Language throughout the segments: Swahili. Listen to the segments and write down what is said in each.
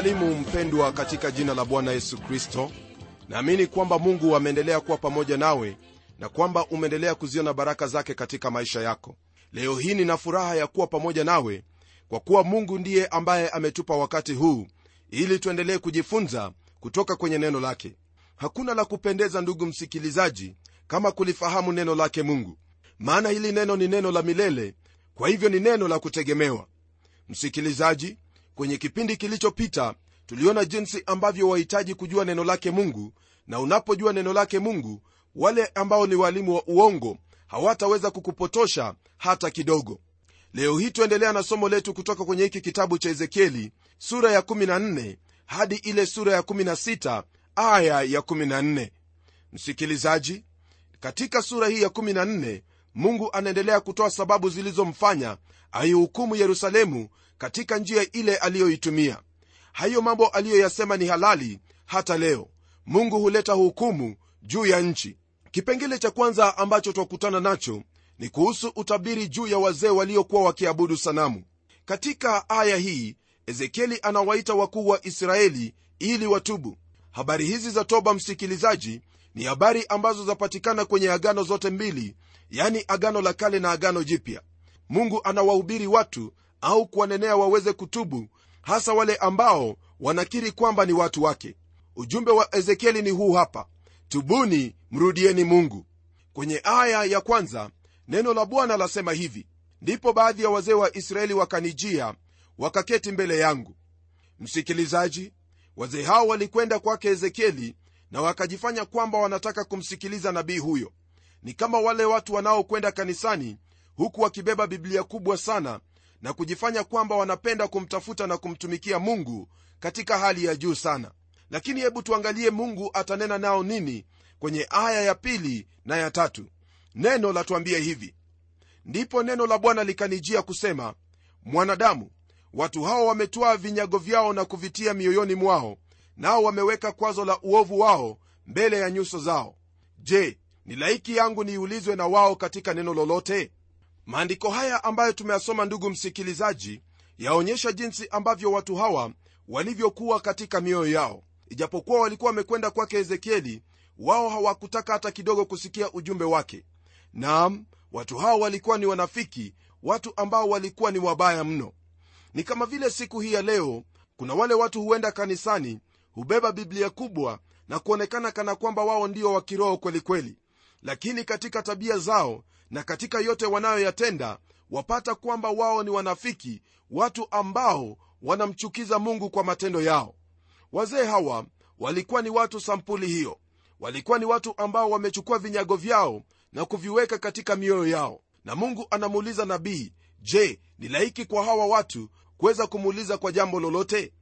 Na kusalimu mpendwa katika jina la bwana yesu kristo. Naamini kwamba mungu ameendelea kuwa pamoja nawe na kwamba umeendelea kuziona baraka zake katika maisha yako. Leo hii nina furaha ya kuwa pamoja nawe kwa kuwa mungu ndiye ambaye ametupa wakati huu ili tuendelee kujifunza kutoka kwenye neno lake. Hakuna la kupendeza ndugu msikilizaji kama kulifahamu neno lake mungu. Maana hili neno ni neno la milele kwa hivyo ni neno la kutegemewa. Msikilizaji kwenye kipindi kilichopita tuliona jinsi ambavyo wahitaji kujua neno lake mungu na unapojua neno lake mungu wale ambao ni walimu wa uongo hawataweza kukupotosha hata kidogo. Leo hii tuendelea na somo letu kutoka kwenye hiki kitabu cha ezekieli sura ya 14 hadi ile sura ya 16 aya ya 14 msikilizaji katika sura hii ya 14 mungu anaendelea kutoa sababu zilizomfanya aihukumu yerusalemu katika njia ile aliyoitumia. Hayo mambo aliyoyasema ni halali hata leo. Mungu huleta hukumu juu ya nchi. Kipengele cha kwanza ambacho twakutana nacho ni kuhusu utabiri juu ya wazee waliokuwa wakiabudu sanamu. Katika aya hii ezekieli anawaita wakuu wa israeli ili watubu. Habari hizi za toba msikilizaji ni habari ambazo zapatikana kwenye agano zote mbili yani agano la kale na agano jipya. Mungu anawahubiri watu au kuwanenea waweze kutubu hasa wale ambao wanakiri kwamba ni watu wake. Ujumbe wa ezekieli ni huu hapa tubuni mrudieni mungu. Kwenye aya ya kwanza neno la bwana lasema hivi ndipo baadhi ya wazee wa israeli wakanijia wakaketi mbele yangu. Msikilizaji wazee hao walikwenda kwake ezekieli na wakajifanya kwamba wanataka kumsikiliza nabii huyo. Ni kama wale watu wanaokwenda kanisani huku wakibeba biblia kubwa sana na kujifanya kwamba wanapenda kumtafuta na kumtumikia mungu katika hali ya juu sana. Lakini hebu tuangalie mungu atanena nao nini kwenye aya ya pili na ya tatu. Neno latuambia hivi. Ndipo neno la bwana likanijia kusema mwanadamu watu hao wametwaa vinyago vyao na kuvitia mioyoni mwao nao wameweka kwazo la uovu wao mbele ya nyuso zao. Je ni laiki yangu niulizwe na wao katika neno lolote maandiko haya ambayo tumeyasoma ndugu msikilizaji yaonyesha jinsi ambavyo watu hawa walivyokuwa katika mioyo yao. Ijapokuwa walikuwa wamekwenda kwake ezekieli wao hawakutaka hata kidogo kusikia ujumbe wake. Naam watu hao walikuwa ni wanafiki watu ambao walikuwa ni wabaya mno. Ni kama vile siku hii ya leo kuna wale watu huenda kanisani hubeba biblia kubwa na kuonekana kana kwamba wao ndio wa kiroho kwelikweli lakini katika tabia zao na katika yote wanayoyatenda wapata kwamba wao ni wanafiki watu ambao wanamchukiza mungu kwa matendo yao. Wazee hawa walikuwa ni watu sampuli hiyo. Walikuwa ni watu ambao wamechukua vinyago vyao na kuviweka katika mioyo yao. Na mungu anamuuliza nabii je ni laiki kwa hawa watu kuweza kumuuliza kwa jambo lolote?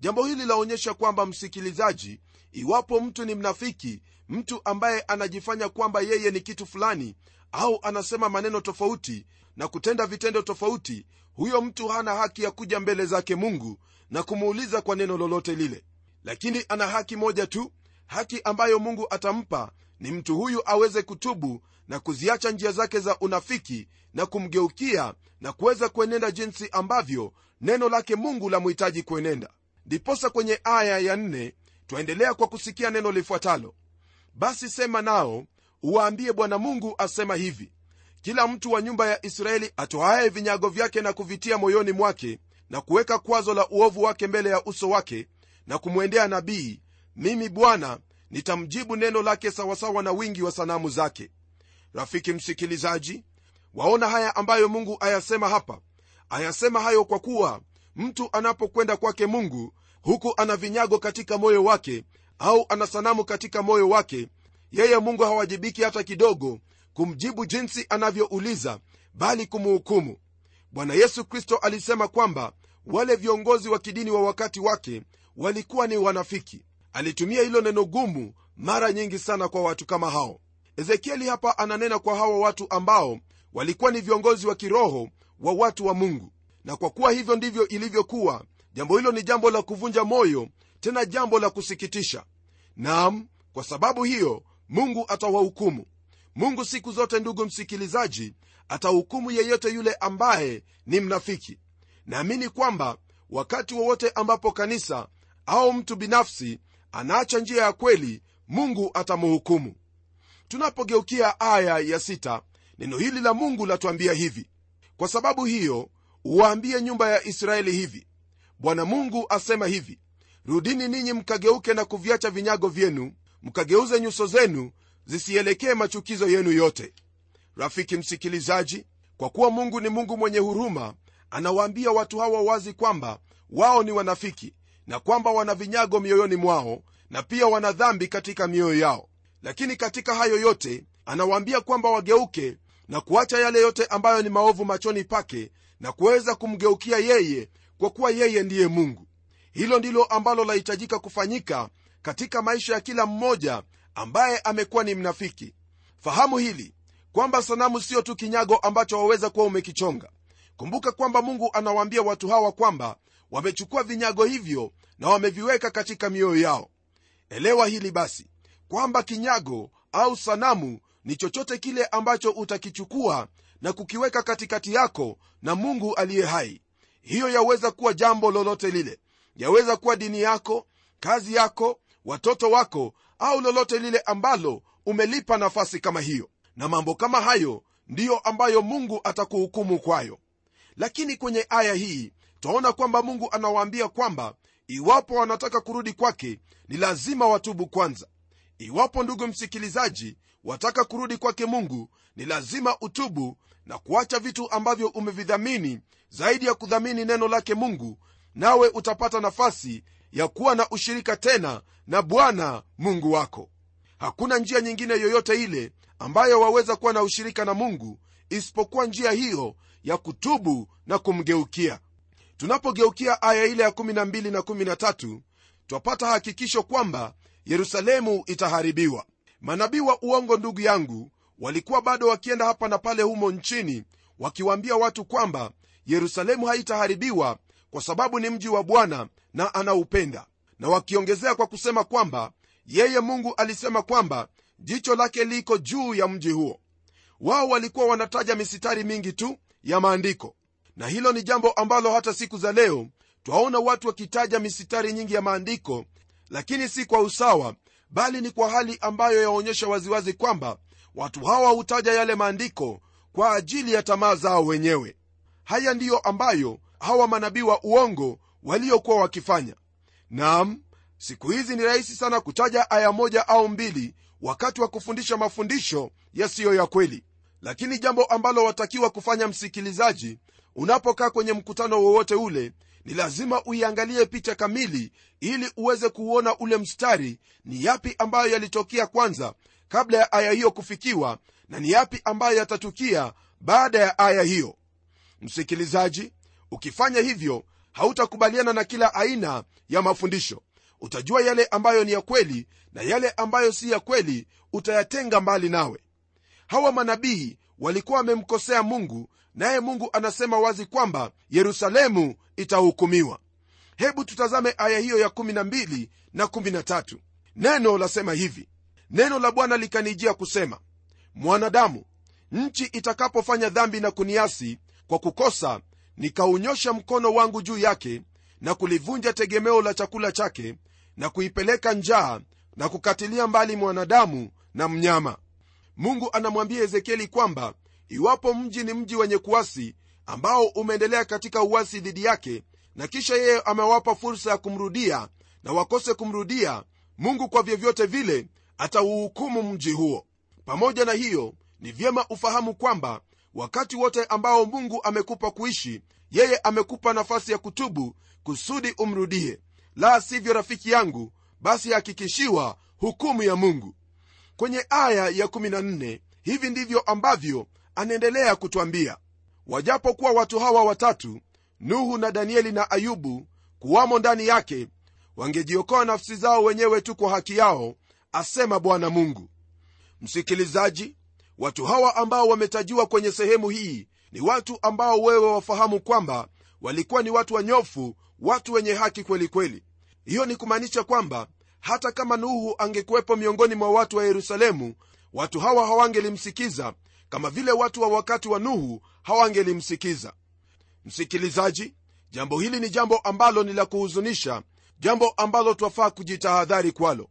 Jambo hili laonyesha kwamba msikilizaji iwapo mtu ni mnafiki mtu ambaye anajifanya kwamba yeye ni kitu fulani au anasema maneno tofauti na kutenda vitendo tofauti huyo mtu hana haki ya kuja mbele zake mungu na kumuuliza kwa neno lolote lile. Lakini ana haki moja tu haki ambayo mungu atampa ni mtu huyu aweze kutubu na kuziacha njia zake za unafiki na kumgeukia na kuweza kuenenda jinsi ambavyo neno lake mungu lamhitaji kuenenda. Ndiposa kwenye aya ya 4 twaendelea kwa kusikia neno lifuatalo basi sema nao uwaambie bwana mungu asema hivi kila mtu wa nyumba ya israeli atoaye vinyago vyake na kuvitia moyoni mwake na kuweka kwazo la uovu wake mbele ya uso wake na kumwendea nabii mimi bwana nitamjibu neno lake sawasawa na wingi wa sanamu zake. Rafiki msikilizaji waona haya ambayo mungu ayasema hapa. Ayasema hayo kwa kuwa mtu anapokwenda kwake mungu huku ana vinyago katika moyo wake au ana sanamu katika moyo wake yeye mungu hawajibiki hata kidogo kumjibu jinsi anavyouliza bali kumhukumu bwana yesu kristo alisema kwamba wale viongozi wa kidini wa wakati wake walikuwa ni wanafiki. Alitumia hilo neno gumu mara nyingi sana kwa watu kama hao. Ezekieli hapa ananena kwa hawa watu ambao walikuwa ni viongozi wa kiroho wa watu wa mungu. Na kwa kuwa hivyo ndivyo ilivyokuwa jambo hilo ni jambo la kuvunja moyo tena jambo la kusikitisha. Naam kwa sababu hiyo mungu atawahukumu. Mungu siku zote ndugu msikilizaji atahukumu yeyote yule ambaye ni mnafiki. Naamini kwamba wakati wowote ambapo kanisa au mtu binafsi anaacha njia ya kweli mungu atamhukumu. Tunapogeukia aya ya sita, neno hili la mungu latuambia hivi. Kwa sababu hiyo uwaambie nyumba ya israeli hivi. Bwana mungu asema hivi rudini ninyi mkageuke na kuviacha vinyago vyenu mkageuze nyuso zenu zisielekee machukizo yenu yote. Rafiki msikilizaji kwa kuwa mungu ni mungu mwenye huruma anawaambia watu hawa wazi kwamba wao ni wanafiki na kwamba wana vinyago mioyoni mwao na pia wana dhambi katika mioyo yao. Lakini katika hayo yote anawaambia kwamba wageuke na kuacha yale yote ambayo ni maovu machoni pake na kuweza kumgeukia yeye kwa kuwa yeye ndiye mungu hilo ndilo ambalo lahitajika kufanyika katika maisha ya kila mmoja ambaye amekuwa ni mnafiki. Fahamu hili kwamba sanamu sio tu kinyago ambacho waweza kuwa umekichonga. Kumbuka kwamba mungu anawaambia watu hawa kwamba wamechukua vinyago hivyo na wameviweka katika mioyo yao. Elewa hili basi kwamba kinyago au sanamu ni chochote kile ambacho utakichukua na kukiweka katikati yako na mungu aliye hai. Hiyo yaweza kuwa jambo lolote lile yaweza kuwa dini yako kazi yako watoto wako au lolote lile ambalo umelipa nafasi kama hiyo. Na mambo kama hayo ndiyo ambayo mungu atakuhukumu kwayo. Lakini kwenye aya hii twaona kwamba mungu anawaambia kwamba iwapo wanataka kurudi kwake ni lazima watubu kwanza. Iwapo ndugu msikilizaji wataka kurudi kwake mungu ni lazima utubu na kuacha vitu ambavyo umevidhamini zaidi ya kudhamini neno lake mungu nawe utapata nafasi ya kuwa na ushirika tena na bwana mungu wako. Hakuna njia nyingine yoyote ile ambayo waweza kuwa na ushirika na mungu isipokuwa njia hiyo ya kutubu na kumgeukia. Tunapogeukia aya ile ya 12 na 13 twapata hakikisho kwamba yerusalemu itaharibiwa. Manabii wa uongo ndugu yangu walikuwa bado wakienda hapa na pale humo nchini wakiwaambia watu kwamba yerusalemu haitaharibiwa kwa sababu ni mji wa bwana na anaupenda. Na wakiongezea kwa kusema kwamba yeye mungu alisema kwamba jicho lake liko juu ya mji huo. Wao walikuwa wanataja misitari mingi tu ya maandiko. Na hilo ni jambo ambalo hata siku za leo twaona watu wakitaja misitari nyingi ya maandiko lakini si kwa usawa bali ni kwa hali ambayo yaonyesha waziwazi kwamba watu hawa hutaja yale maandiko kwa ajili ya tamaa zao wenyewe. Haya ndiyo ambayo hawa manabii wa uongo waliokuwa wakifanya. Nam siku hizi ni rahisi sana kutaja aya moja au mbili wakati wa kufundisha mafundisho yasiyo ya kweli. Lakini jambo ambalo watakiwa kufanya msikilizaji unapokaa kwenye mkutano wowote ule ni lazima uiangalie picha kamili ili uweze kuuona ule mstari ni yapi ambayo yalitokea kwanza kabla ya aya hiyo kufikiwa na ni yapi ambayo yatatukia baada ya aya hiyo. Msikilizaji ukifanya hivyo hautakubaliana na kila aina ya mafundisho. Utajua yale ambayo ni ya kweli na yale ambayo si ya kweli utayatenga mbali nawe. Hawa manabii walikuwa wamemkosea mungu naye mungu anasema wazi kwamba yerusalemu itahukumiwa. Hebu tutazame aya hiyo ya 12 na 13 neno lasema hivi. Neno la bwana likanijia kusema mwanadamu nchi itakapofanya dhambi na kuniasi kwa kukosa nikaunyosha mkono wangu juu yake na kulivunja tegemeo la chakula chake na kuipeleka njaa na kukatilia mbali mwanadamu na mnyama. Mungu anamwambia ezekieli kwamba iwapo mji ni mji wenye kuasi ambao umeendelea katika uasi dhidi yake na kisha yeye amewapa fursa ya kumrudia na wakose kumrudia mungu kwa vyovyote vile atauhukumu mji huo. Pamoja na hiyo ni vyema ufahamu kwamba wakati wote ambao mungu amekupa kuishi yeye amekupa nafasi ya kutubu kusudi umrudie. La sivyo rafiki yangu basi hakikishiwa hukumu ya mungu. Kwenye aya ya 14 hivi ndivyo ambavyo anaendelea kutwambia. Wajapokuwa watu hawa watatu nuhu na danieli na ayubu kuwamo ndani yake wangejiokoa nafsi zao wenyewe tu kwa haki yao asema bwana mungu. Msikilizaji watu hawa ambao wametajiwa kwenye sehemu hii ni watu ambao wewe wafahamu kwamba walikuwa ni watu wanyofu watu wenye haki kweli kweli. Hiyo ni kumaanisha kwamba hata kama nuhu angekuwepo miongoni mwa watu wa yerusalemu watu hawa hawangelimsikiza kama vile watu wa wakati wa nuhu hawangelimsikiza. Msikilizaji jambo hili ni jambo ambalo ni la kuhuzunisha jambo ambalo twafaa kujitahadhari kwalo.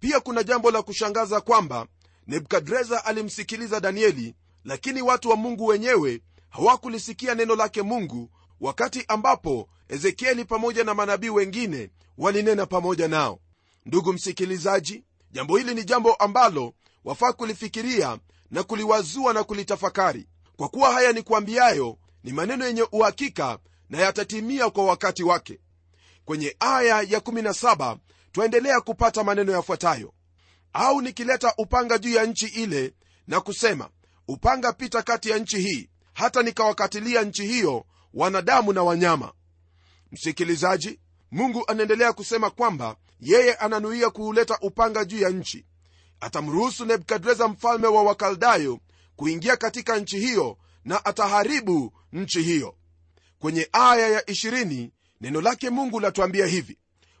Pia kuna jambo la kushangaza kwamba nebukadreza alimsikiliza danieli lakini watu wa mungu wenyewe hawakulisikia neno lake mungu wakati ambapo ezekieli pamoja na manabii wengine walinena pamoja nao. Ndugu msikilizaji jambo hili ni jambo ambalo wafaa kulifikiria na kuliwazua na kulitafakari. Kwa kuwa haya ni kuambiayo ni maneno yenye uhakika na yatatimia kwa wakati wake. Kwenye aya ya 17 twaendelea kupata maneno yafuatayo au nikileta upanga juu ya nchi ile na kusema upanga pita kati ya nchi hii hata nikawakatilia nchi hiyo wanadamu na wanyama. Msikilizaji mungu anaendelea kusema kwamba yeye ananuia kuuleta upanga juu ya nchi. Atamruhusu nebukadreza mfalme wa wakaldayo kuingia katika nchi hiyo na ataharibu nchi hiyo. Kwenye aya ya 20 neno lake mungu latuambia hivi.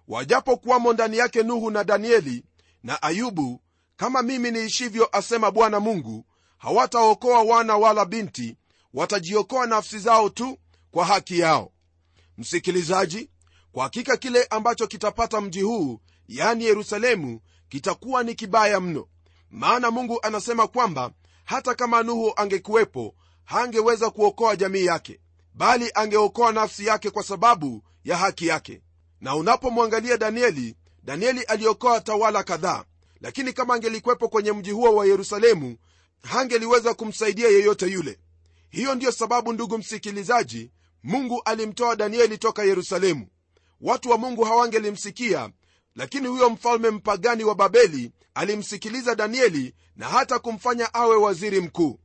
Wajapokuwamo ndani yake nuhu na danieli na ayubu kama mimi niishivyo asema bwana mungu hawataokoa wana wala binti watajiokoa nafsi zao tu kwa haki yao. Msikilizaji kwa hakika kile ambacho kitapata mji huu yani yerusalemu kitakuwa ni kibaya mno. Maana mungu anasema kwamba hata kama nuhu angekuwepo hangeweza kuokoa jamii yake bali angeokoa nafsi yake kwa sababu ya haki yake. Na unapomwangalia danieli danieli aliokoa tawala kadhaa lakini kama angelikwepo kwenye mji huo wa yerusalemu hangeliweza kumsaidia yeyote yule. Hiyo ndiyo sababu ndugu msikilizaji mungu alimtoa danieli toka yerusalemu. Watu wa mungu hawangelimsikia lakini huyo mfalme mpagani wa babeli alimsikiliza danieli na hata kumfanya awe waziri mkuu.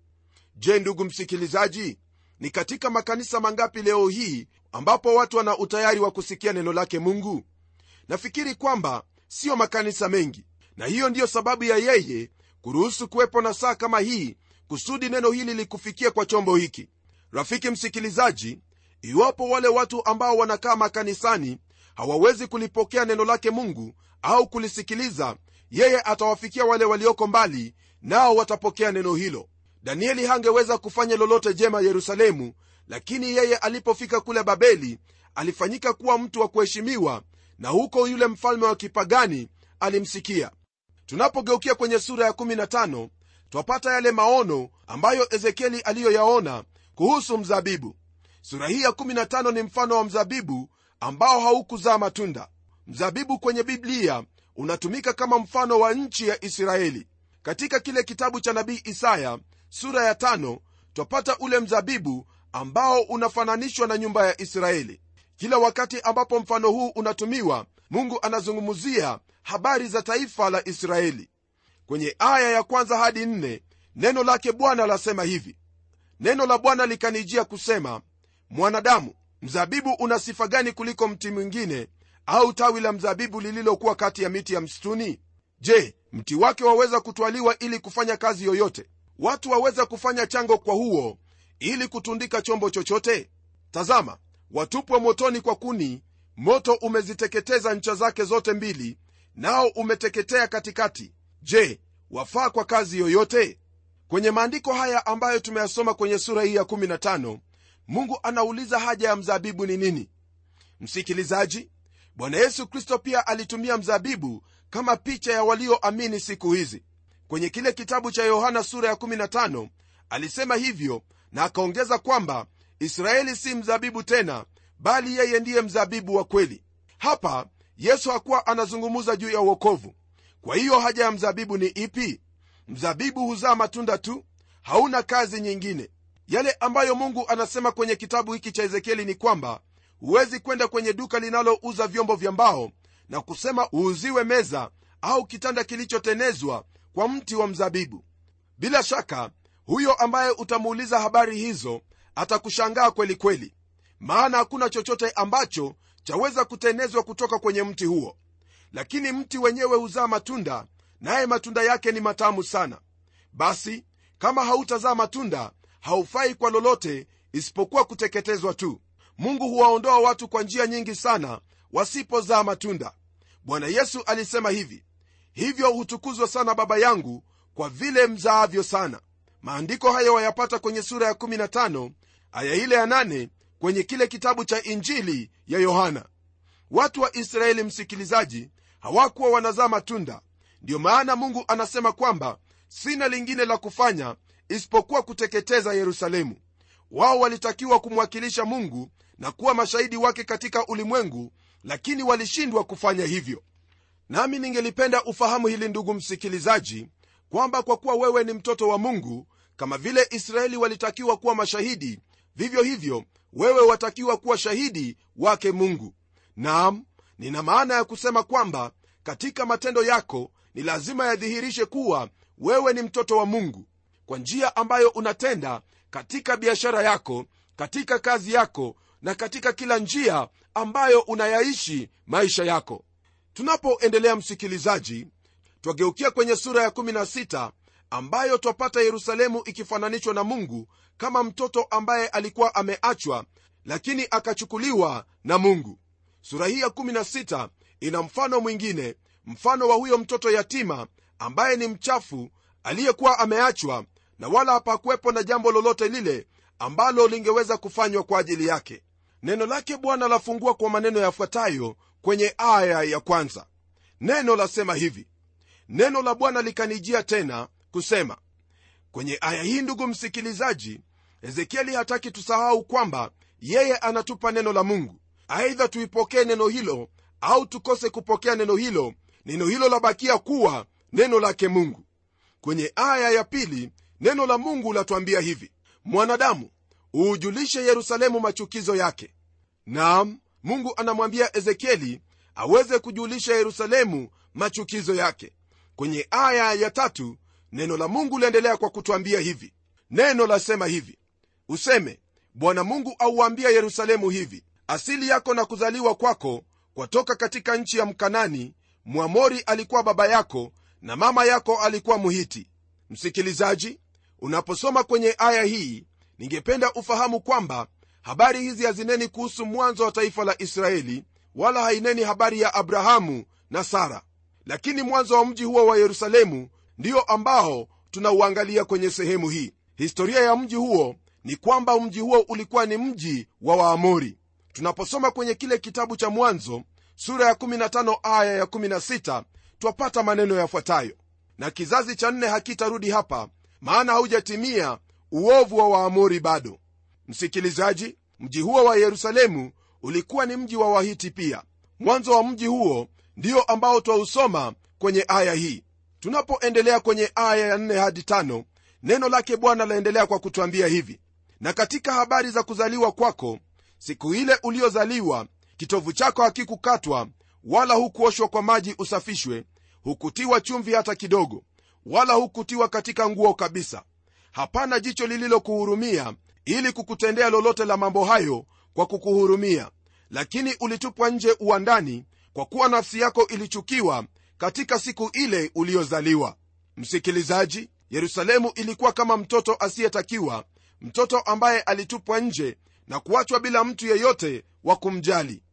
Je ndugu msikilizaji ni katika makanisa mangapi leo hii ambapo watu wana utayari wa kusikia neno lake mungu nafikiri kwamba siyo makanisa mengi na hiyo ndiyo sababu ya yeye kuruhusu kuwepo na saa kama hii kusudi neno hili likufikia kwa chombo hiki. Rafiki msikilizaji iwapo wale watu ambao wanakaa makanisani hawawezi kulipokea neno lake mungu au kulisikiliza yeye atawafikia wale walioko mbali nao watapokea neno hilo. Danieli hangeweza kufanya lolote jema yerusalemu lakini yeye alipofika kule babeli alifanyika kuwa mtu wa kuheshimiwa na huko yule mfalme wa kipagani alimsikia. Tunapogeukia kwenye sura ya 15 twapata yale maono ambayo ezekieli aliyoyaona kuhusu mzabibu. Sura hii ya 15 ni mfano wa mzabibu ambao haukuzaa matunda. Mzabibu kwenye biblia unatumika kama mfano wa nchi ya israeli. Katika kile kitabu cha nabii isaya sura ya tano twapata ule mzabibu ambao unafananishwa na nyumba ya israeli kila wakati ambapo mfano huu unatumiwa mungu anazungumzia habari za taifa la israeli. Kwenye aya ya kwanza hadi nne neno lake bwana lasema hivi. Neno la bwana likanijia kusema mwanadamu mzabibu una sifa gani kuliko mti mwingine au tawi la mzabibu lililokuwa kati ya miti ya msituni? Je mti wake waweza kutwaliwa ili kufanya kazi yoyote? Watu waweza kufanya chango kwa huo ili kutundika chombo chochote? Tazama watupwa motoni kwa kuni moto umeziteketeza ncha zake zote mbili nao umeteketea katikati. Je wafaa kwa kazi yoyote? Kwenye maandiko haya ambayo tumeyasoma kwenye sura hii ya 15 mungu anauliza haja ya mzabibu ni nini? Msikilizaji bwana yesu kristo pia alitumia mzabibu kama picha ya walioamini siku hizi. Kwenye kile kitabu cha yohana sura ya 15 alisema hivyo na akaongeza kwamba israeli si mzabibu tena bali yeye ndiye mzabibu wa kweli. Hapa yesu hakuwa anazungumza juu ya uokovu kwa hiyo haja ya mzabibu ni ipi? Mzabibu huzaa matunda tu hauna kazi nyingine. Yale ambayo mungu anasema kwenye kitabu hiki cha ezekieli ni kwamba huwezi kwenda kwenye duka linalouza vyombo vya mbao na kusema uuziwe meza au kitanda kilichotenezwa kwa mti wa mzabibu. Bila shaka huyo ambaye utamuuliza habari hizo atakushangaa kweli kweli maana hakuna chochote ambacho chaweza kutenezwa kutoka kwenye mti huo. Lakini mti wenyewe huzaa matunda naye matunda yake ni matamu sana. Basi kama hautazaa matunda haufai kwa lolote isipokuwa kuteketezwa tu. Mungu huwaondoa watu kwa njia nyingi sana wasipozaa matunda. Bwana yesu alisema hivi hivyo hutukuzwa sana baba yangu kwa vile mzaavyo sana. Maandiko hayo wayapata kwenye sura ya 15 aya ile ya nane kwenye kile kitabu cha injili ya yohana. Watu wa israeli msikilizaji hawakuwa wanazaa matunda. Ndiyo maana mungu anasema kwamba sina lingine la kufanya isipokuwa kuteketeza yerusalemu. Wao walitakiwa kumwakilisha mungu na kuwa mashahidi wake katika ulimwengu lakini walishindwa kufanya hivyo. Nami ningelipenda ufahamu hili ndugu msikilizaji kwamba kwa kuwa wewe ni mtoto wa mungu kama vile israeli walitakiwa kuwa mashahidi vivyo hivyo wewe watakiwa kuwa shahidi wake mungu. Naam nina maana ya kusema kwamba katika matendo yako ni lazima yadhihirishe kuwa wewe ni mtoto wa mungu. Kwa njia ambayo unatenda katika biashara yako katika kazi yako na katika kila njia ambayo unayaishi maisha yako. Tunapoendelea msikilizaji twageukia kwenye sura ya 16 ambayo twapata yerusalemu ikifananishwa na mungu kama mtoto ambaye alikuwa ameachwa lakini akachukuliwa na mungu. Sura hii ya 16 ina mfano mwingine mfano wa huyo mtoto yatima ambaye ni mchafu aliyekuwa ameachwa na wala hapakuwepo na jambo lolote lile ambalo lingeweza kufanywa kwa ajili yake. Neno lake bwana lafungua kwa maneno yafuatayo kwenye aya ya kwanza. Neno lasema hivi. Neno la bwana likanijia tena kusema kwenye aya hii ndugu msikilizaji ezekieli hataki tusahau kwamba yeye anatupa neno la mungu. Aidha tuipokee neno hilo au tukose kupokea neno hilo neno hilo labakia kuwa neno lake mungu. Kwenye aya ya pili neno la mungu latuambia hivi mwanadamu uujulishe yerusalemu machukizo yake. Naam mungu anamwambia ezekieli aweze kujulisha yerusalemu machukizo yake. Kwenye aya ya tatu neno la mungu liendelea kwa kutwambia hivi. Neno lasema hivi. Useme bwana mungu auambia yerusalemu hivi asili yako na kuzaliwa kwako kwatoka katika nchi ya mkanani mwamori alikuwa baba yako na mama yako alikuwa muhiti. Msikilizaji unaposoma kwenye aya hii ningependa ufahamu kwamba habari hizi hazineni kuhusu mwanzo wa taifa la israeli wala haineni habari ya abrahamu na sara. Lakini mwanzo wa mji huo wa yerusalemu ndio ambao tunauangalia kwenye sehemu hii. Historia ya mji huo ni kwamba mji huo ulikuwa ni mji wa waamori. Tunaposoma kwenye kile kitabu cha mwanzo sura ya 15 aya ya 16 twapata maneno yafuatayo. Na kizazi cha nne hakitarudi hapa maana haujatimia uovu wa waamori bado. Msikilizaji mji huo wa yerusalemu ulikuwa ni mji wa wahiti pia. Mwanzo wa mji huo ndio ambao twausoma kwenye aya hii tunapoendelea kwenye aya ya 4 hadi 5 neno lake bwana laendelea kwa kutwambia hivi. Na katika habari za kuzaliwa kwako siku ile uliozaliwa kitovu chako hakikukatwa wala hukuoshwa kwa maji usafishwe hukutiwa chumvi hata kidogo wala hukutiwa katika nguo kabisa. Hapana jicho lililokuhurumia ili kukutendea lolote la mambo hayo kwa kukuhurumia. Lakini ulitupwa nje uwandani kwa kuwa nafsi yako ilichukiwa katika siku ile uliyozaliwa msikilizaji yerusalemu ilikuwa kama mtoto asiyetakiwa mtoto ambaye alitupwa nje na kuachwa bila mtu yeyote wa kumjali.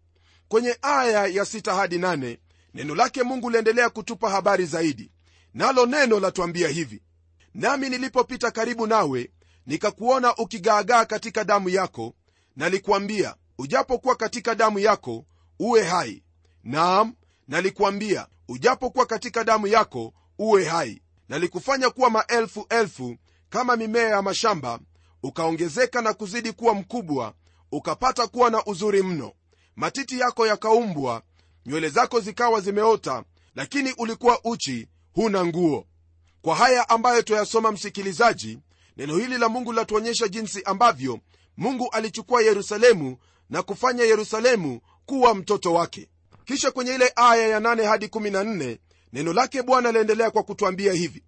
Kwenye aya ya 6 hadi 8 neno lake mungu liendelea kutupa habari zaidi. Nalo neno latuambia hivi nami nilipopita karibu nawe nikakuona ukigaagaa katika damu yako nalikuambia ujapokuwa katika damu yako uwe hai. Naam nalikuambia ujapokuwa katika damu yako uwe hai nalikufanya kuwa maelfu elfu kama mimea ya mashamba ukaongezeka na kuzidi kuwa mkubwa ukapata kuwa na uzuri mno. Matiti yako yakaumbwa nywele zako zikawa zimeota lakini ulikuwa uchi huna nguo. Kwa haya ambayo twayasoma msikilizaji neno hili la mungu latuonyesha jinsi ambavyo mungu alichukua yerusalemu na kufanya yerusalemu kuwa mtoto wake kisha kwenye ile aya ya 8 hadi 14 neno lake bwana laendelea kwa kutwambia hivi.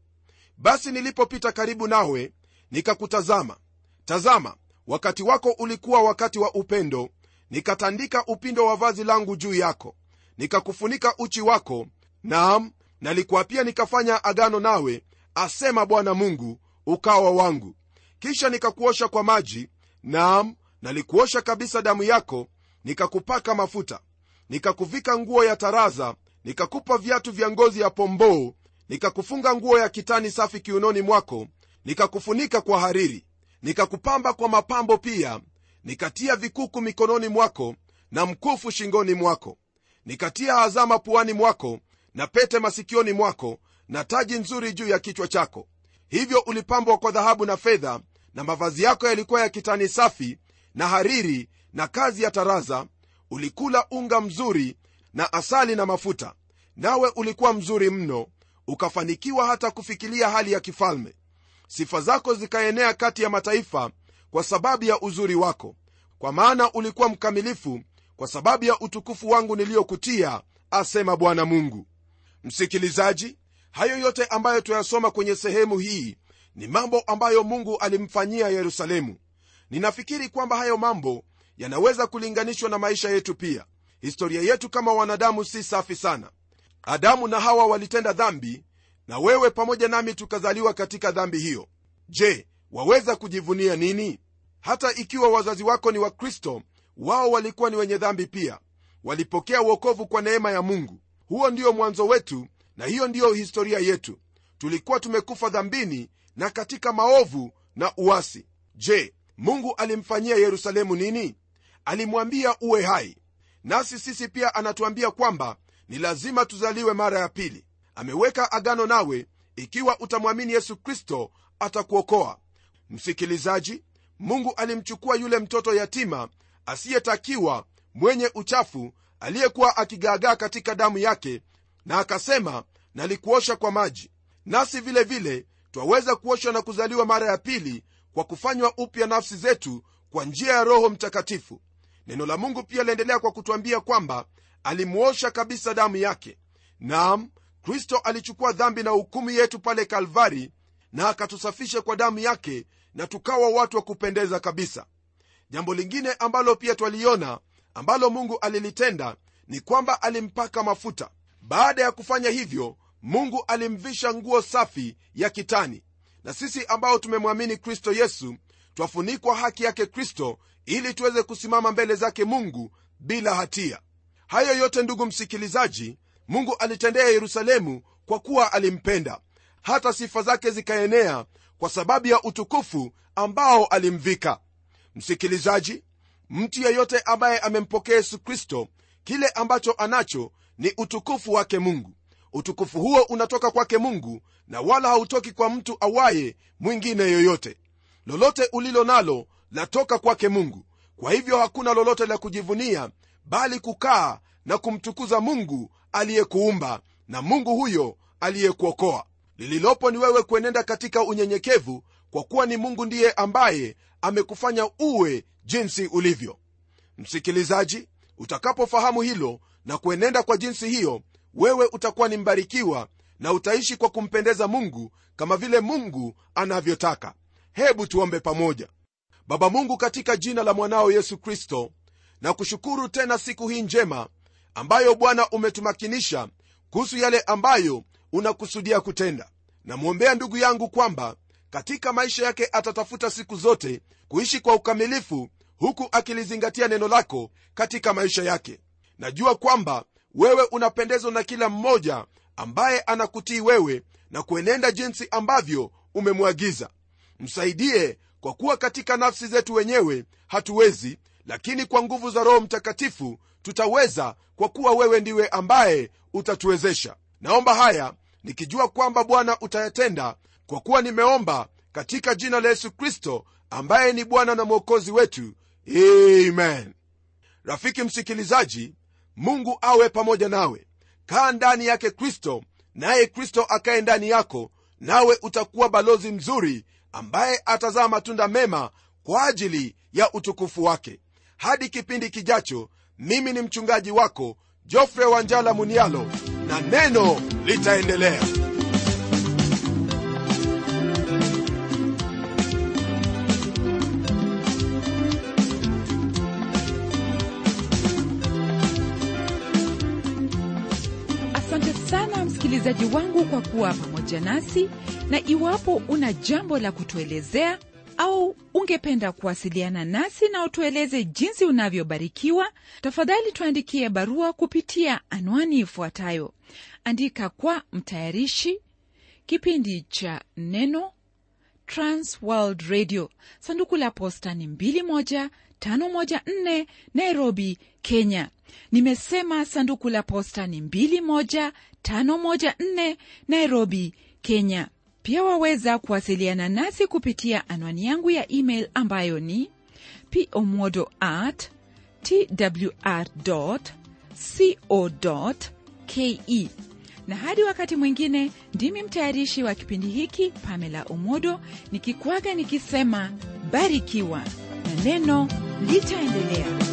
Basi nilipopita karibu nawe nikakutazama. Tazama wakati wako ulikuwa wakati wa upendo. Nikatandika upindo wa vazi langu juu yako. Nikakufunika uchi wako. Naam nalikuapia nikafanya agano nawe asema bwana mungu ukawa wangu. Kisha nikakuosha kwa maji. Naam nalikuosha kabisa damu yako nikakupaka mafuta nikakuvika nguo ya taraza nikakupa viatu vya ngozi ya pomboo nikakufunga nguo ya kitani safi kiunoni mwako nikakufunika kwa hariri nikakupamba kwa mapambo pia nikatia vikuku mikononi mwako na mkufu shingoni mwako nikatia azama puani mwako na pete masikioni mwako na taji nzuri juu ya kichwa chako. Hivyo ulipambwa kwa dhahabu na fedha na mavazi yako yalikuwa ya kitani safi na hariri na kazi ya taraza ulikula unga mzuri na asali na mafuta nawe ulikuwa mzuri mno ukafanikiwa hata kufikilia hali ya kifalme. Sifa zako zikaenea kati ya mataifa kwa sababu ya uzuri wako kwa maana ulikuwa mkamilifu kwa sababu ya utukufu wangu niliyokutia asema bwana mungu. Msikilizaji hayo yote ambayo tuyasoma kwenye sehemu hii ni mambo ambayo mungu alimfanyia yerusalemu. Ninafikiri kwamba hayo mambo yanaweza kulinganishwa na maisha yetu pia. Historia yetu kama wanadamu si safi sana. Adamu na hawa walitenda dhambi na wewe pamoja nami tukazaliwa katika dhambi hiyo. Je waweza kujivunia nini? Hata ikiwa wazazi wako ni wakristo wao walikuwa ni wenye dhambi pia. Walipokea uokovu kwa neema ya mungu. Huo ndio mwanzo wetu na hiyo ndiyo historia yetu. Tulikuwa tumekufa dhambini na katika maovu na uasi. Je mungu alimfanyia yerusalemu nini alimwambia uwe hai. Nasi sisi pia anatuambia kwamba ni lazima tuzaliwe mara ya pili. Ameweka agano nawe ikiwa utamwamini yesu kristo atakuokoa. Msikilizaji mungu alimchukua yule mtoto yatima asiyetakiwa mwenye uchafu aliyekuwa akigaagaa katika damu yake na akasema nalikuosha kwa maji. Nasi vile vile twaweza kuoshwa na kuzaliwa mara ya pili kwa kufanywa upya nafsi zetu kwa njia ya roho mtakatifu neno la mungu pia liendelea kwa kutwambia kwamba alimwosha kabisa damu yake. Nam kristo alichukua dhambi na hukumu yetu pale kalvari na akatusafisha kwa damu yake na tukawa watu wa kupendeza kabisa. Jambo lingine ambalo pia twaliona ambalo mungu alilitenda ni kwamba alimpaka mafuta. Baada ya kufanya hivyo mungu alimvisha nguo safi ya kitani. Na sisi ambao tumemwamini kristo yesu twafunikwa haki yake kristo ili tuweze kusimama mbele zake mungu bila hatia. Hayo yote ndugu msikilizaji mungu alitendea yerusalemu kwa kuwa alimpenda. Hata sifa zake zikaenea kwa sababu ya utukufu ambao alimvika. Msikilizaji mtu yeyote ambaye amempokea yesu kristo kile ambacho anacho ni utukufu wake mungu. Utukufu huo unatoka kwake mungu na wala hautoki kwa mtu awaye mwingine yoyote lolote ulilo nalo latoka kwake mungu. Kwa hivyo hakuna lolote la kujivunia bali kukaa na kumtukuza mungu aliyekuumba na mungu huyo aliyekuokoa. Lililopo ni wewe kuenenda katika unyenyekevu kwa kuwa ni mungu ndiye ambaye amekufanya uwe jinsi ulivyo. Msikilizaji utakapofahamu hilo na kuenenda kwa jinsi hiyo wewe utakuwa ni mbarikiwa na utaishi kwa kumpendeza mungu kama vile mungu anavyotaka hebu tuombe pamoja. Baba mungu katika jina la mwanao yesu kristo na kushukuru tena siku hii njema ambayo bwana umetumakinisha kuhusu yale ambayo unakusudia kutenda. Namwombea ndugu yangu kwamba katika maisha yake atatafuta siku zote kuishi kwa ukamilifu huku akilizingatia neno lako katika maisha yake. Najua kwamba wewe unapendezwa na kila mmoja ambaye anakutii wewe na kuenenda jinsi ambavyo umemwagiza msaidie kwa kuwa katika nafsi zetu wenyewe hatuwezi lakini kwa nguvu za roho mtakatifu tutaweza kwa kuwa wewe ndiwe ambaye utatuwezesha. Naomba haya nikijua kwamba bwana utayatenda kwa kuwa nimeomba katika jina la yesu kristo ambaye ni bwana na mwokozi wetu. Amen. Rafiki msikilizaji mungu awe pamoja nawe. Kaa ndani yake kristo naye kristo akaye ndani yako nawe utakuwa balozi mzuri ambaye atazaa matunda mema kwa ajili ya utukufu wake. Hadi kipindi kijacho mimi ni mchungaji wako jofre wanjala munialo na neno litaendelea. Asante sana msikilizaji wangu kwa kuwa pamoja nasi na iwapo una jambo la kutuelezea au ungependa kuwasiliana nasi na utueleze jinsi unavyobarikiwa tafadhali tuandikie barua kupitia anwani ifuatayo. Andika kwa mtayarishi kipindi cha neno transworld radio. Sanduku la posta ni 21514 nairobi kenya. Nimesema sanduku la posta ni 21514 nairobi kenya pia waweza kuwasiliana nasi kupitia anwani yangu ya email ambayo ni pomodo at twr co ke na hadi wakati mwingine ndimi mtayarishi wa kipindi hiki pamela omodo nikikwaga nikisema barikiwa na neno litaendelea